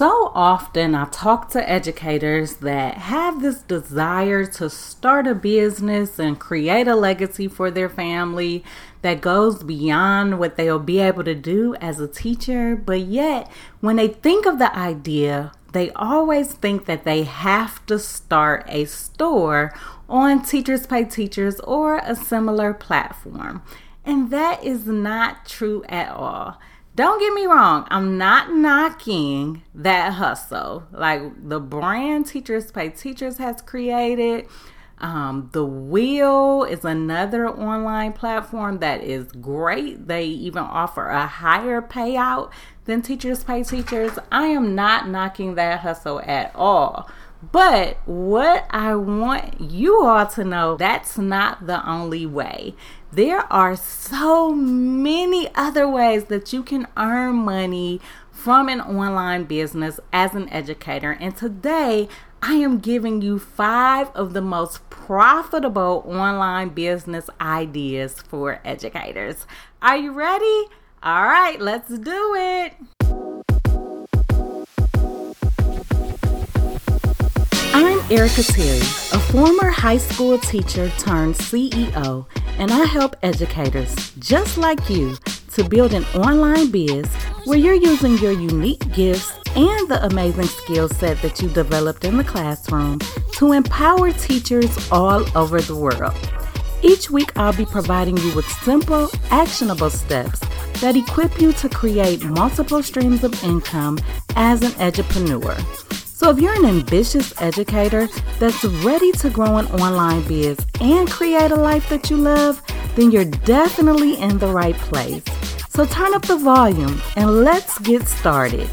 So often, I talk to educators that have this desire to start a business and create a legacy for their family that goes beyond what they'll be able to do as a teacher. But yet, when they think of the idea, they always think that they have to start a store on Teachers Pay Teachers or a similar platform. And that is not true at all. Don't get me wrong, I'm not knocking that hustle. Like the brand Teachers Pay Teachers has created. Um, the Wheel is another online platform that is great. They even offer a higher payout than Teachers Pay Teachers. I am not knocking that hustle at all. But what I want you all to know, that's not the only way. There are so many other ways that you can earn money from an online business as an educator. And today, I am giving you five of the most profitable online business ideas for educators. Are you ready? All right, let's do it. I'm Erica Terry, a former high school teacher turned CEO, and I help educators just like you to build an online biz where you're using your unique gifts and the amazing skill set that you developed in the classroom to empower teachers all over the world. Each week, I'll be providing you with simple, actionable steps that equip you to create multiple streams of income as an edupreneur. So if you're an ambitious educator that's ready to grow an online biz and create a life that you love, then you're definitely in the right place. So turn up the volume and let's get started.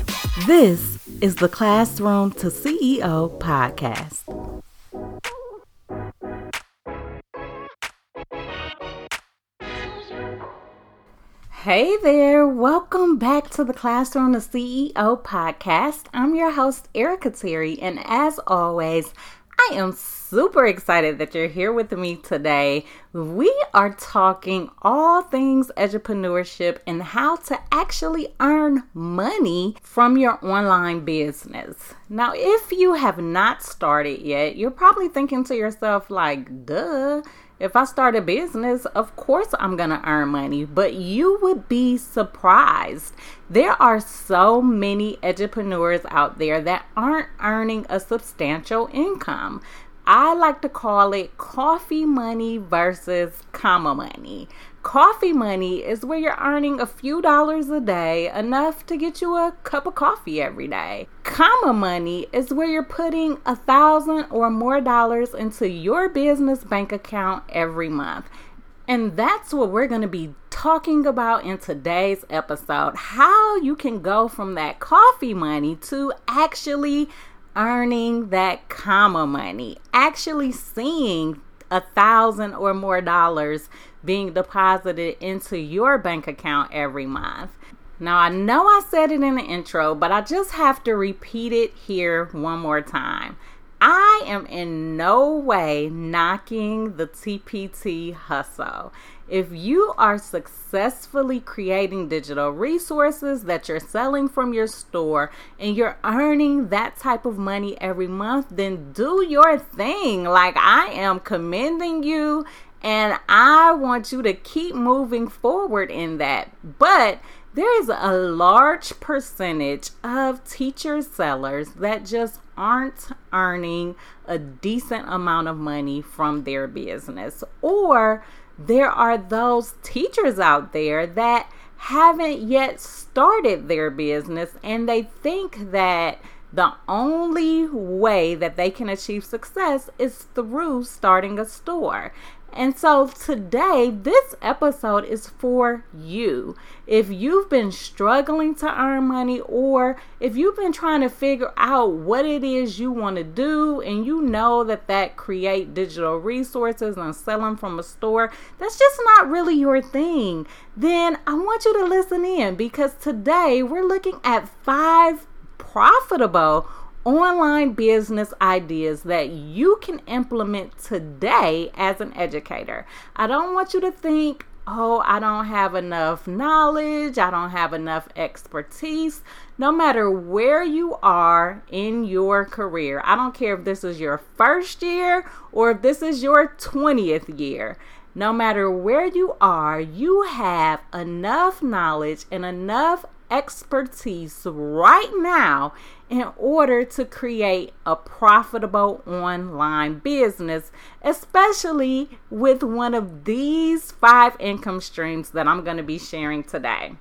This is the Classroom to CEO podcast. Hey there, welcome back to the Classroom the CEO podcast. I'm your host, Erica Terry, and as always, I am super excited that you're here with me today. We are talking all things entrepreneurship and how to actually earn money from your online business. Now, if you have not started yet, you're probably thinking to yourself, like, duh if I start a business, of course I'm going to earn money, but you would be surprised. There are so many entrepreneurs out there that aren't earning a substantial income. I like to call it coffee money versus comma money. Coffee money is where you're earning a few dollars a day, enough to get you a cup of coffee every day. Comma money is where you're putting a thousand or more dollars into your business bank account every month. And that's what we're going to be talking about in today's episode how you can go from that coffee money to actually earning that comma money, actually seeing a thousand or more dollars being deposited into your bank account every month. Now, I know I said it in the intro, but I just have to repeat it here one more time. I am in no way knocking the TPT hustle. If you are successfully creating digital resources that you're selling from your store and you're earning that type of money every month, then do your thing. Like I am commending you and I want you to keep moving forward in that. But there is a large percentage of teacher sellers that just aren't earning a decent amount of money from their business or there are those teachers out there that haven't yet started their business and they think that the only way that they can achieve success is through starting a store. And so today, this episode is for you. If you've been struggling to earn money, or if you've been trying to figure out what it is you want to do, and you know that that create digital resources and sell them from a store, that's just not really your thing, then I want you to listen in because today we're looking at five profitable online business ideas that you can implement today as an educator. I don't want you to think, oh, I don't have enough knowledge, I don't have enough expertise. No matter where you are in your career, I don't care if this is your first year or if this is your 20th year. No matter where you are, you have enough knowledge and enough expertise right now in order to create a profitable online business, especially with one of these five income streams that I'm going to be sharing today.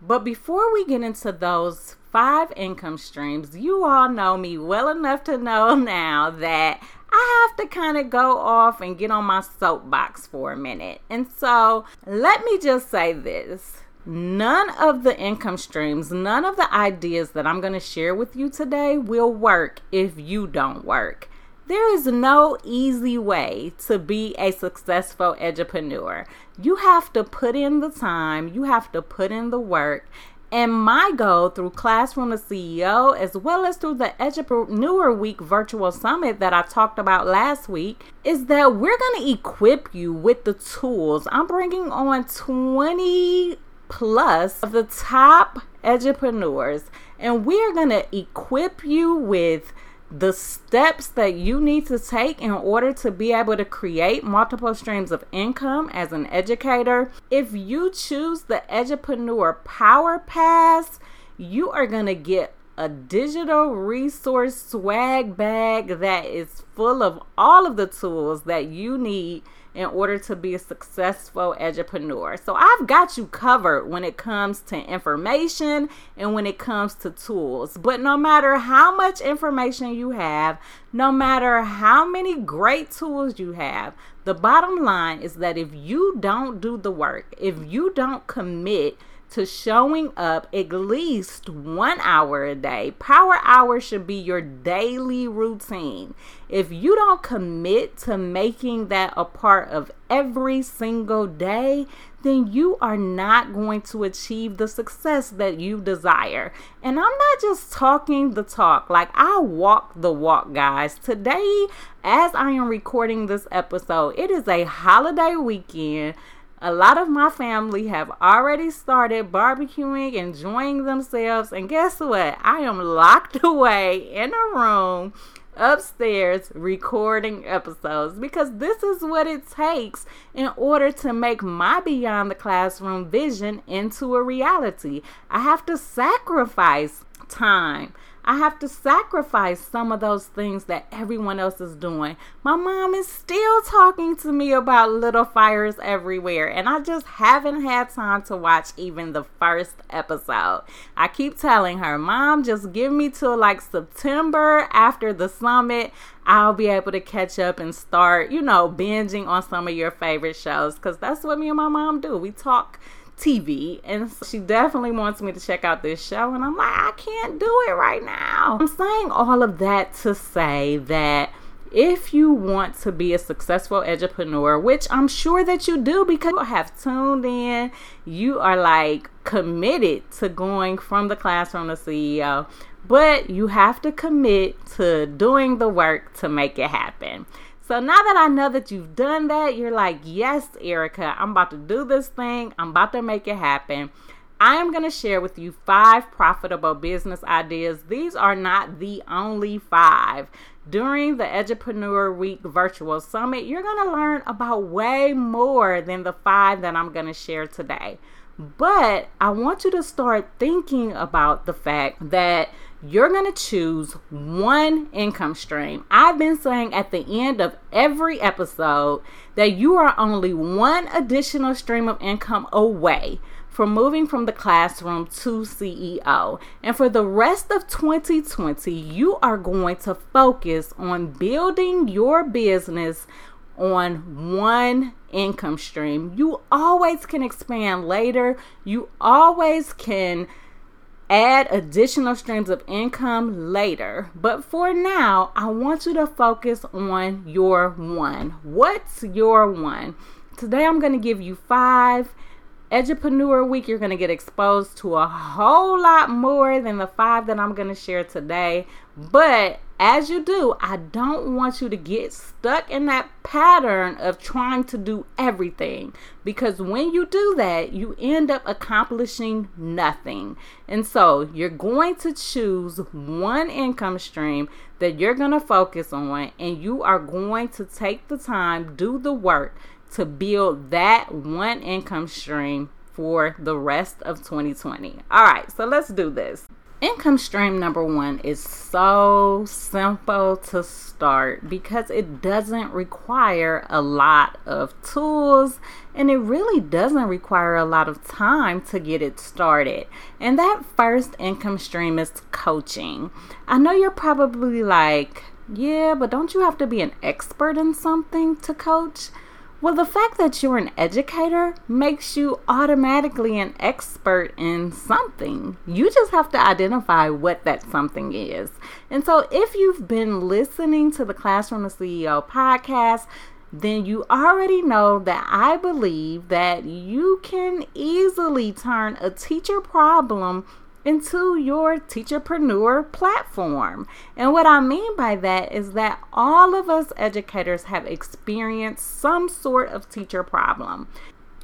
But before we get into those five income streams, you all know me well enough to know now that I have to kind of go off and get on my soapbox for a minute. And so let me just say this None of the income streams, none of the ideas that I'm going to share with you today will work if you don't work. There is no easy way to be a successful entrepreneur. You have to put in the time, you have to put in the work. And my goal through Classroom to CEO, as well as through the Edupreneur Week virtual summit that I talked about last week, is that we're going to equip you with the tools. I'm bringing on 20 plus of the top entrepreneurs, and we're going to equip you with the steps that you need to take in order to be able to create multiple streams of income as an educator. If you choose the Edupreneur Power Pass, you are going to get a digital resource swag bag that is full of all of the tools that you need in order to be a successful entrepreneur. So I've got you covered when it comes to information and when it comes to tools. But no matter how much information you have, no matter how many great tools you have, the bottom line is that if you don't do the work, if you don't commit, to showing up at least one hour a day. Power hour should be your daily routine. If you don't commit to making that a part of every single day, then you are not going to achieve the success that you desire. And I'm not just talking the talk, like I walk the walk, guys. Today, as I am recording this episode, it is a holiday weekend. A lot of my family have already started barbecuing, enjoying themselves, and guess what? I am locked away in a room upstairs recording episodes because this is what it takes in order to make my beyond the classroom vision into a reality. I have to sacrifice time. I have to sacrifice some of those things that everyone else is doing. My mom is still talking to me about little fires everywhere, and I just haven't had time to watch even the first episode. I keep telling her, Mom, just give me till like September after the summit. I'll be able to catch up and start, you know, binging on some of your favorite shows because that's what me and my mom do. We talk TV. And she definitely wants me to check out this show. And I'm like, I can't do it right now. I'm saying all of that to say that if you want to be a successful entrepreneur, which I'm sure that you do because you have tuned in, you are like committed to going from the classroom to CEO, but you have to commit to doing the work to make it happen. So now that I know that you've done that, you're like, yes, Erica, I'm about to do this thing. I'm about to make it happen. I am going to share with you five profitable business ideas. These are not the only five. During the Edupreneur Week Virtual Summit, you're going to learn about way more than the five that I'm going to share today. But I want you to start thinking about the fact that you're going to choose one income stream. I've been saying at the end of every episode that you are only one additional stream of income away from moving from the classroom to CEO. And for the rest of 2020, you are going to focus on building your business on one income stream. You always can expand later. You always can add additional streams of income later. But for now, I want you to focus on your one. What's your one? Today, I'm going to give you five Edupreneur Week, you're going to get exposed to a whole lot more than the five that I'm going to share today. But as you do, I don't want you to get stuck in that pattern of trying to do everything because when you do that, you end up accomplishing nothing. And so you're going to choose one income stream that you're going to focus on, and you are going to take the time, do the work to build that one income stream for the rest of 2020. All right, so let's do this. Income stream number one is so simple to start because it doesn't require a lot of tools and it really doesn't require a lot of time to get it started. And that first income stream is coaching. I know you're probably like, yeah, but don't you have to be an expert in something to coach? Well, the fact that you're an educator makes you automatically an expert in something. You just have to identify what that something is. And so, if you've been listening to the Classroom the CEO podcast, then you already know that I believe that you can easily turn a teacher problem into your teacherpreneur platform. And what I mean by that is that all of us educators have experienced some sort of teacher problem.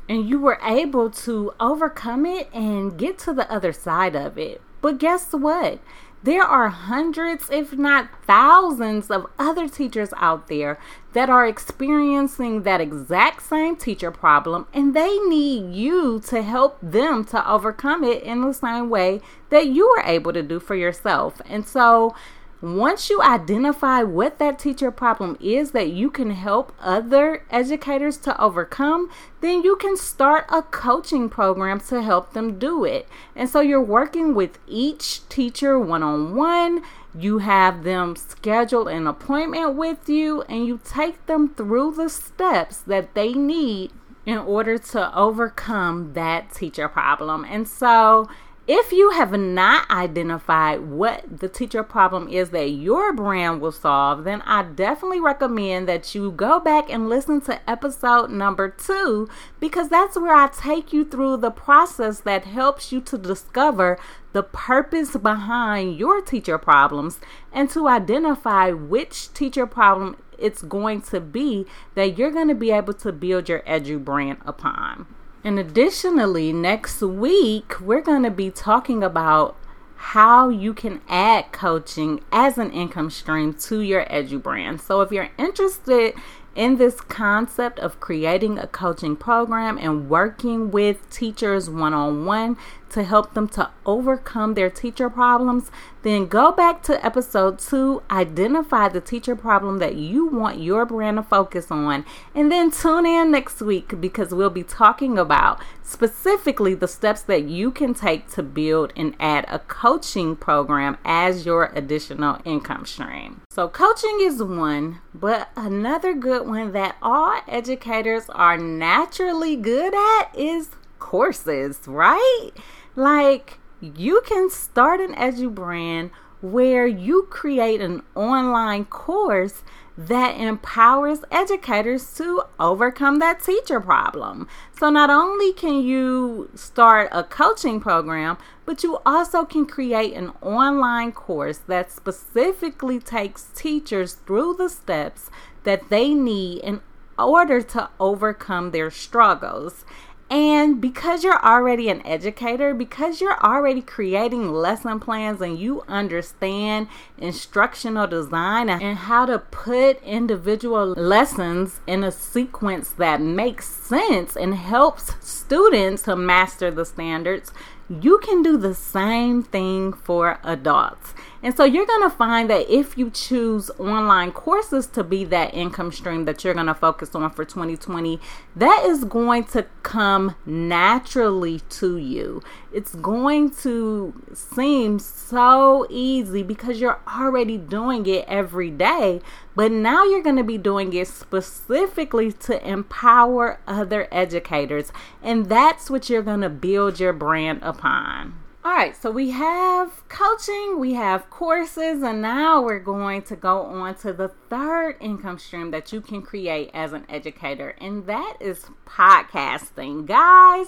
And you were able to overcome it and get to the other side of it. But guess what? There are hundreds, if not thousands, of other teachers out there that are experiencing that exact same teacher problem, and they need you to help them to overcome it in the same way that you were able to do for yourself. And so, once you identify what that teacher problem is that you can help other educators to overcome, then you can start a coaching program to help them do it. And so you're working with each teacher one on one. You have them schedule an appointment with you and you take them through the steps that they need in order to overcome that teacher problem. And so if you have not identified what the teacher problem is that your brand will solve, then I definitely recommend that you go back and listen to episode number two because that's where I take you through the process that helps you to discover the purpose behind your teacher problems and to identify which teacher problem it's going to be that you're going to be able to build your edu brand upon. And additionally, next week, we're going to be talking about how you can add coaching as an income stream to your edu brand. So if you're interested in this concept of creating a coaching program and working with teachers one on one to help them to overcome their teacher problems, then go back to episode two, identify the teacher problem that you want your brand to focus on, and then tune in next week because we'll be talking about specifically the steps that you can take to build and add a coaching program as your additional income stream. So, coaching is one, but another good one that all educators are naturally good at is courses, right? Like, you can start an edu brand where you create an online course that empowers educators to overcome that teacher problem. So, not only can you start a coaching program, but you also can create an online course that specifically takes teachers through the steps that they need in order to overcome their struggles. And because you're already an educator, because you're already creating lesson plans and you understand instructional design and how to put individual lessons in a sequence that makes sense and helps students to master the standards, you can do the same thing for adults. And so you're going to find that if you choose online courses to be that income stream that you're going to focus on for 2020, that is going to come naturally to you. It's going to seem so easy because you're already doing it every day. But now you're going to be doing it specifically to empower other educators. And that's what you're going to build your brand upon. All right, so we have coaching, we have courses, and now we're going to go on to the third income stream that you can create as an educator, and that is podcasting. Guys,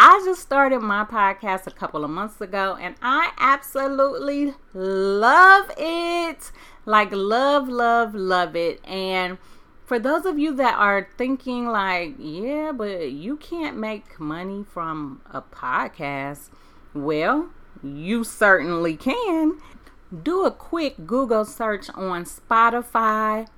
I just started my podcast a couple of months ago and I absolutely love it. Like, love, love, love it. And for those of you that are thinking, like, yeah, but you can't make money from a podcast, well, you certainly can do a quick Google search on Spotify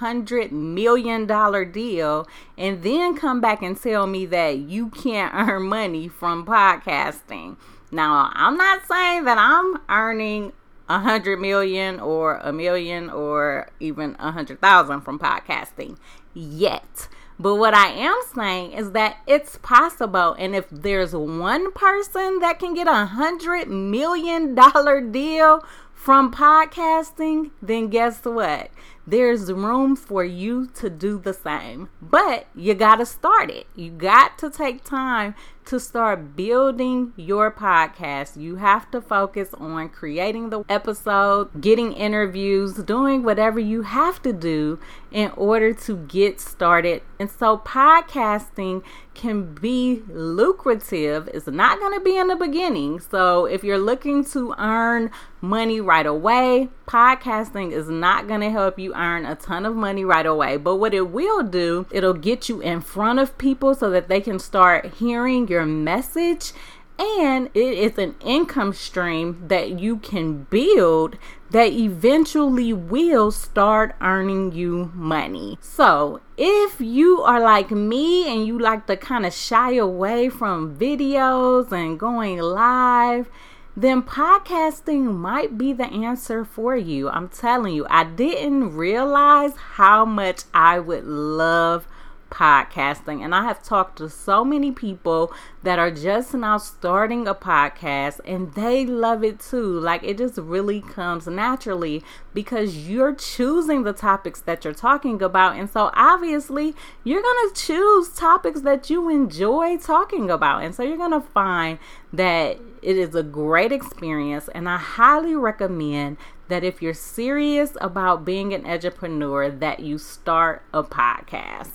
$100 million deal and then come back and tell me that you can't earn money from podcasting. Now, I'm not saying that I'm earning a hundred million or a million or even a hundred thousand from podcasting yet. But what I am saying is that it's possible. And if there's one person that can get a hundred million dollar deal from podcasting, then guess what? There's room for you to do the same. But you got to start it. You got to take time to start building your podcast, you have to focus on creating the episode, getting interviews, doing whatever you have to do in order to get started. And so, podcasting can be lucrative. It's not going to be in the beginning. So, if you're looking to earn money right away, podcasting is not going to help you earn a ton of money right away. But what it will do, it'll get you in front of people so that they can start hearing your message and it is an income stream that you can build that eventually will start earning you money. So, if you are like me and you like to kind of shy away from videos and going live, then podcasting might be the answer for you. I'm telling you, I didn't realize how much I would love podcasting. And I have talked to so many people that are just now starting a podcast and they love it too. Like it just really comes naturally because you're choosing the topics that you're talking about. And so obviously, you're going to choose topics that you enjoy talking about. And so you're going to find that it is a great experience. And I highly recommend that if you're serious about being an entrepreneur, that you start a podcast.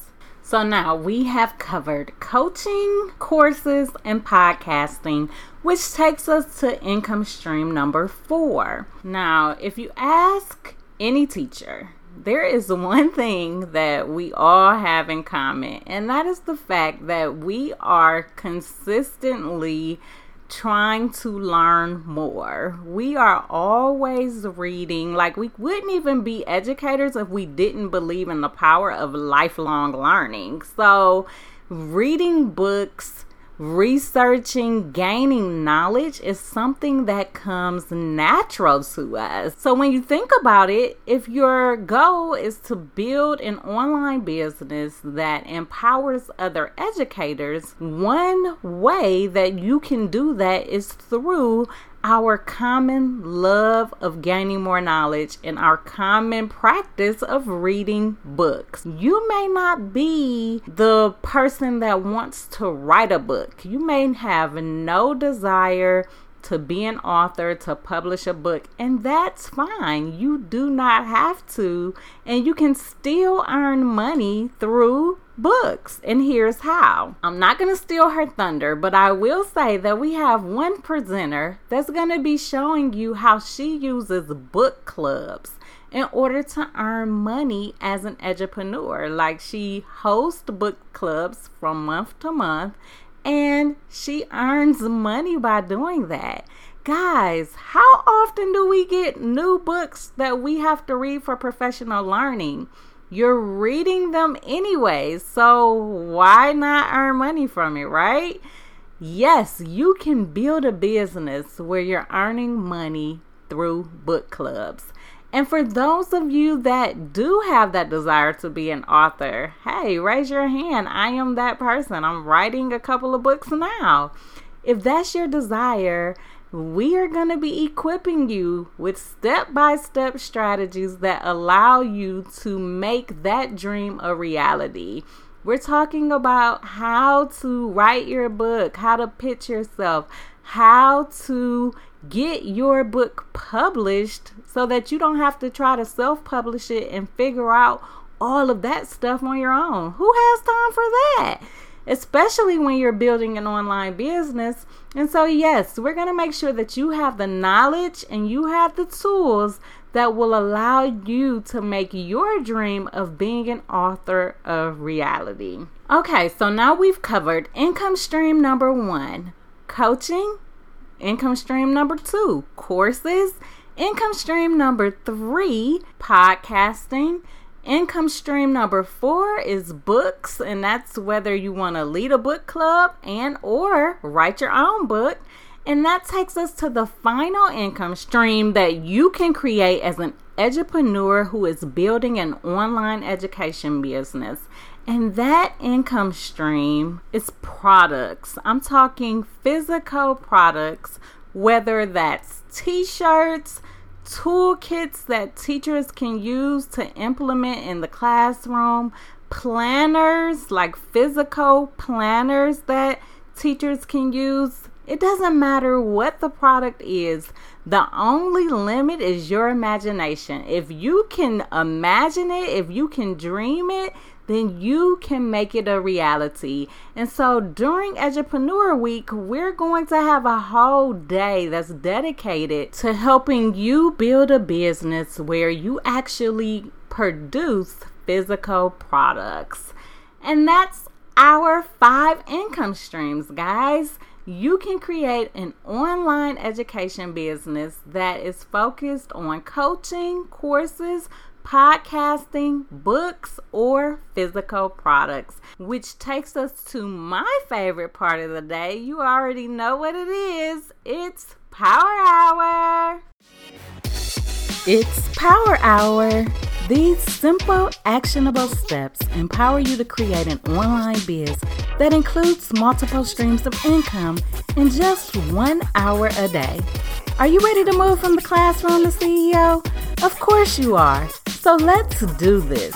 So now we have covered coaching, courses, and podcasting, which takes us to income stream number four. Now, if you ask any teacher, there is one thing that we all have in common, and that is the fact that we are consistently trying to learn more. We are always reading. Like, we wouldn't even be educators if we didn't believe in the power of lifelong learning. So, reading books researching, gaining knowledge is something that comes natural to us. So when you think about it, if your goal is to build an online business that empowers other educators, one way that you can do that is through our common love of gaining more knowledge and our common practice of reading books. You may not be the person that wants to write a book, you may have no desire to be an author, to publish a book, and that's fine. You do not have to, and you can still earn money through books. And here's how I'm not going to steal her thunder, but I will say that we have one presenter that's going to be showing you how she uses book clubs in order to earn money as an entrepreneur. Like she hosts book clubs from month to month and she earns money by doing that. Guys, how often do we get new books that we have to read for professional learning? You're reading them anyway. so why not earn money from it, right? Yes, you can build a business where you're earning money through book clubs. And for those of you that do have that desire to be an author, hey, raise your hand. I am that person. I'm writing a couple of books now. If that's your desire, we are going to be equipping you with step by step strategies that allow you to make that dream a reality. We're talking about how to write your book, how to pitch yourself, how to get your book published so that you don't have to try to self publish it and figure out all of that stuff on your own. Who has time for that? Especially when you're building an online business. And so, yes, we're going to make sure that you have the knowledge and you have the tools that will allow you to make your dream of being an author of reality. Okay, so now we've covered income stream number one coaching, income stream number two courses, income stream number three podcasting. Income stream number four is books, and that's whether you want to lead a book club and or write your own book. And that takes us to the final income stream that you can create as an edupreneur who is building an online education business. And that income stream is products. I'm talking physical products, whether that's t shirts, toolkits that teachers can use to implement in the classroom, planners, like physical planners that teachers can use it doesn't matter what the product is. The only limit is your imagination. If you can imagine it, if you can dream it, then you can make it a reality. And so during Edupreneur Week, we're going to have a whole day that's dedicated to helping you build a business where you actually produce physical products. And that's our five income streams, guys you can create an online education business that is focused on coaching, courses, podcasting, books, or physical products. Which takes us to my favorite part of the day. You already know what it is it's Power Hour. It's Power Hour. These simple, actionable steps empower you to create an online biz that includes multiple streams of income in just one hour a day. Are you ready to move from the classroom to CEO? Of course you are. So let's do this.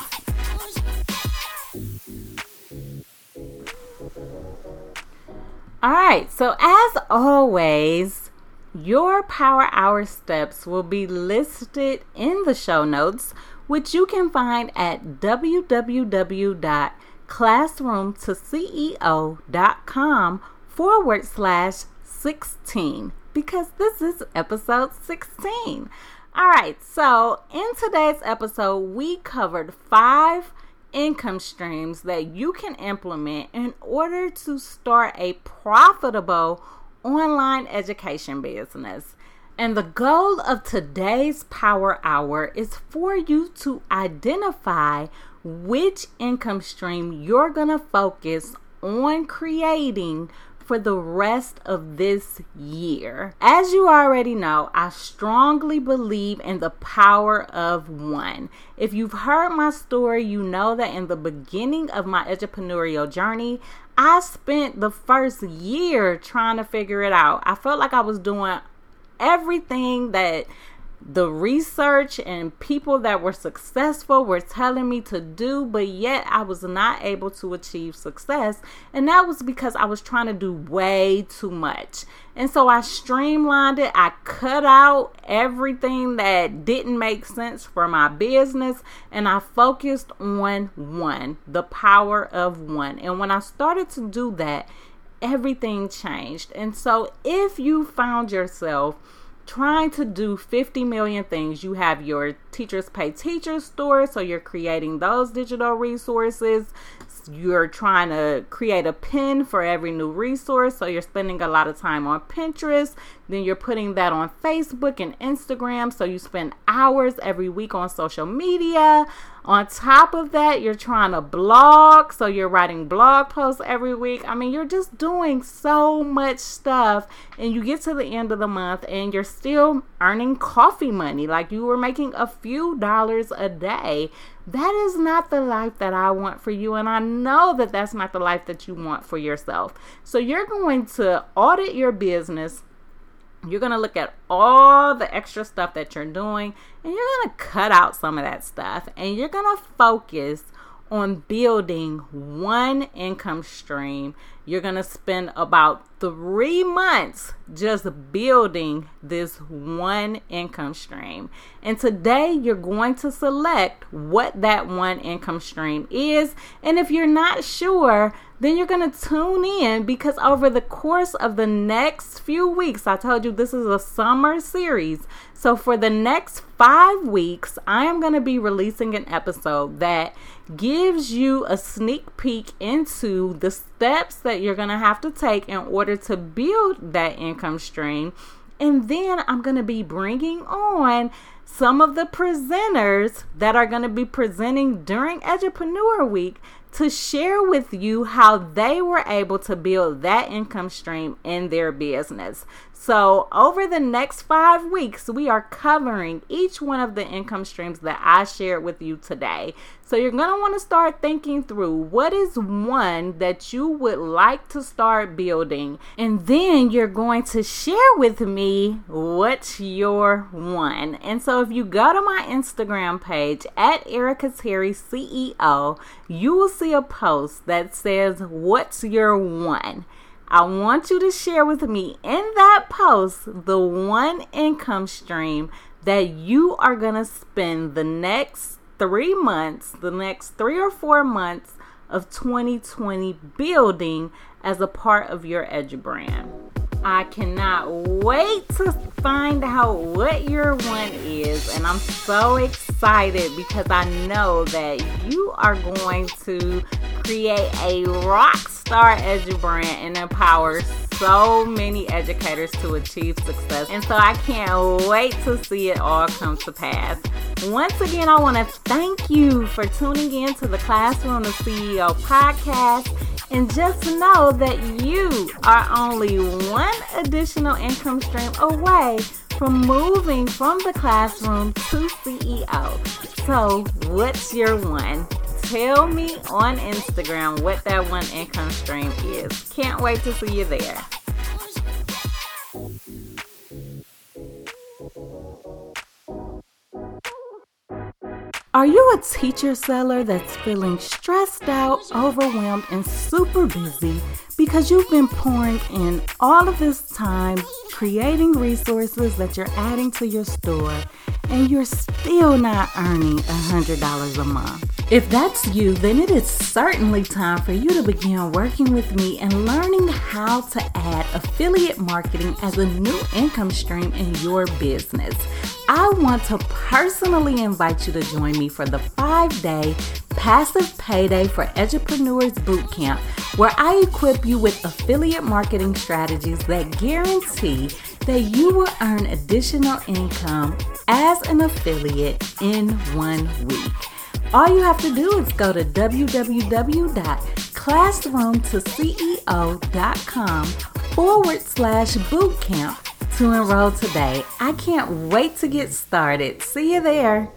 All right, so as always, your Power Hour steps will be listed in the show notes, which you can find at www.classroomtoceo.com forward slash 16 because this is episode 16. All right, so in today's episode, we covered five income streams that you can implement in order to start a profitable online education business. And the goal of today's Power Hour is for you to identify which income stream you're going to focus on creating for the rest of this year. As you already know, I strongly believe in the power of one. If you've heard my story, you know that in the beginning of my entrepreneurial journey, I spent the first year trying to figure it out. I felt like I was doing everything that the research and people that were successful were telling me to do, but yet I was not able to achieve success. And that was because I was trying to do way too much. And so I streamlined it. I cut out everything that didn't make sense for my business and I focused on one, the power of one. And when I started to do that, everything changed. And so if you found yourself, trying to do 50 million things. You have your Teachers Pay Teachers store, so you're creating those digital resources. You're trying to create a pin for every new resource, so you're spending a lot of time on Pinterest. Then you're putting that on Facebook and Instagram, so you spend hours every week on social media. On top of that, you're trying to blog, so you're writing blog posts every week. I mean, you're just doing so much stuff, and you get to the end of the month and you're still earning coffee money. Like you were making a few dollars a day. That is not the life that I want for you, and I know that that's not the life that you want for yourself. So you're going to audit your business you're going to look at all the extra stuff that you're doing and you're going to cut out some of that stuff and you're going to focus on building one income stream. You're going to spend about three months just building this one income stream. And today you're going to select what that one income stream is. And if you're not sure, then you're going to tune in because over the course of the next few weeks, I told you this is a summer series. So for the next five weeks, I am going to be releasing an episode that gives you a sneak peek into the steps that you're going to have to take in order to build that income stream. And then I'm going to be bringing on some of the presenters that are going to be presenting during Edupreneur Week to share with you how they were able to build that income stream in their business. So, over the next five weeks, we are covering each one of the income streams that I shared with you today. So, you're going to want to start thinking through what is one that you would like to start building, and then you're going to share with me what's your one. And so, if you go to my Instagram page at Erica Terry CEO, you will see a post that says, What's your one? I want you to share with me in that post the one income stream that you are going to spend the next three months, the next three or four months of 2020 building as a part of your Edu brand. I cannot wait to find out what your one is, and I'm so excited because I know that you are going to create a rock star edu brand and empower so many educators to achieve success. And so I can't wait to see it all come to pass. Once again, I want to thank you for tuning in to the Classroom of CEO podcast. And just know that you are only one additional income stream away from moving from the classroom to CEO. So, what's your one? Tell me on Instagram what that one income stream is. Can't wait to see you there. Are you a teacher seller that's feeling stressed out, overwhelmed, and super busy because you've been pouring in all of this time creating resources that you're adding to your store and you're still not earning $100 a month. If that's you, then it is certainly time for you to begin working with me and learning how to add affiliate marketing as a new income stream in your business. I want to personally invite you to join me for the five day passive payday for Edupreneurs Bootcamp, where I equip you with affiliate marketing strategies that guarantee that you will earn additional income as an affiliate in one week. All you have to do is go to www.classroomtoceo.com forward slash bootcamp to enroll today. I can't wait to get started. See you there.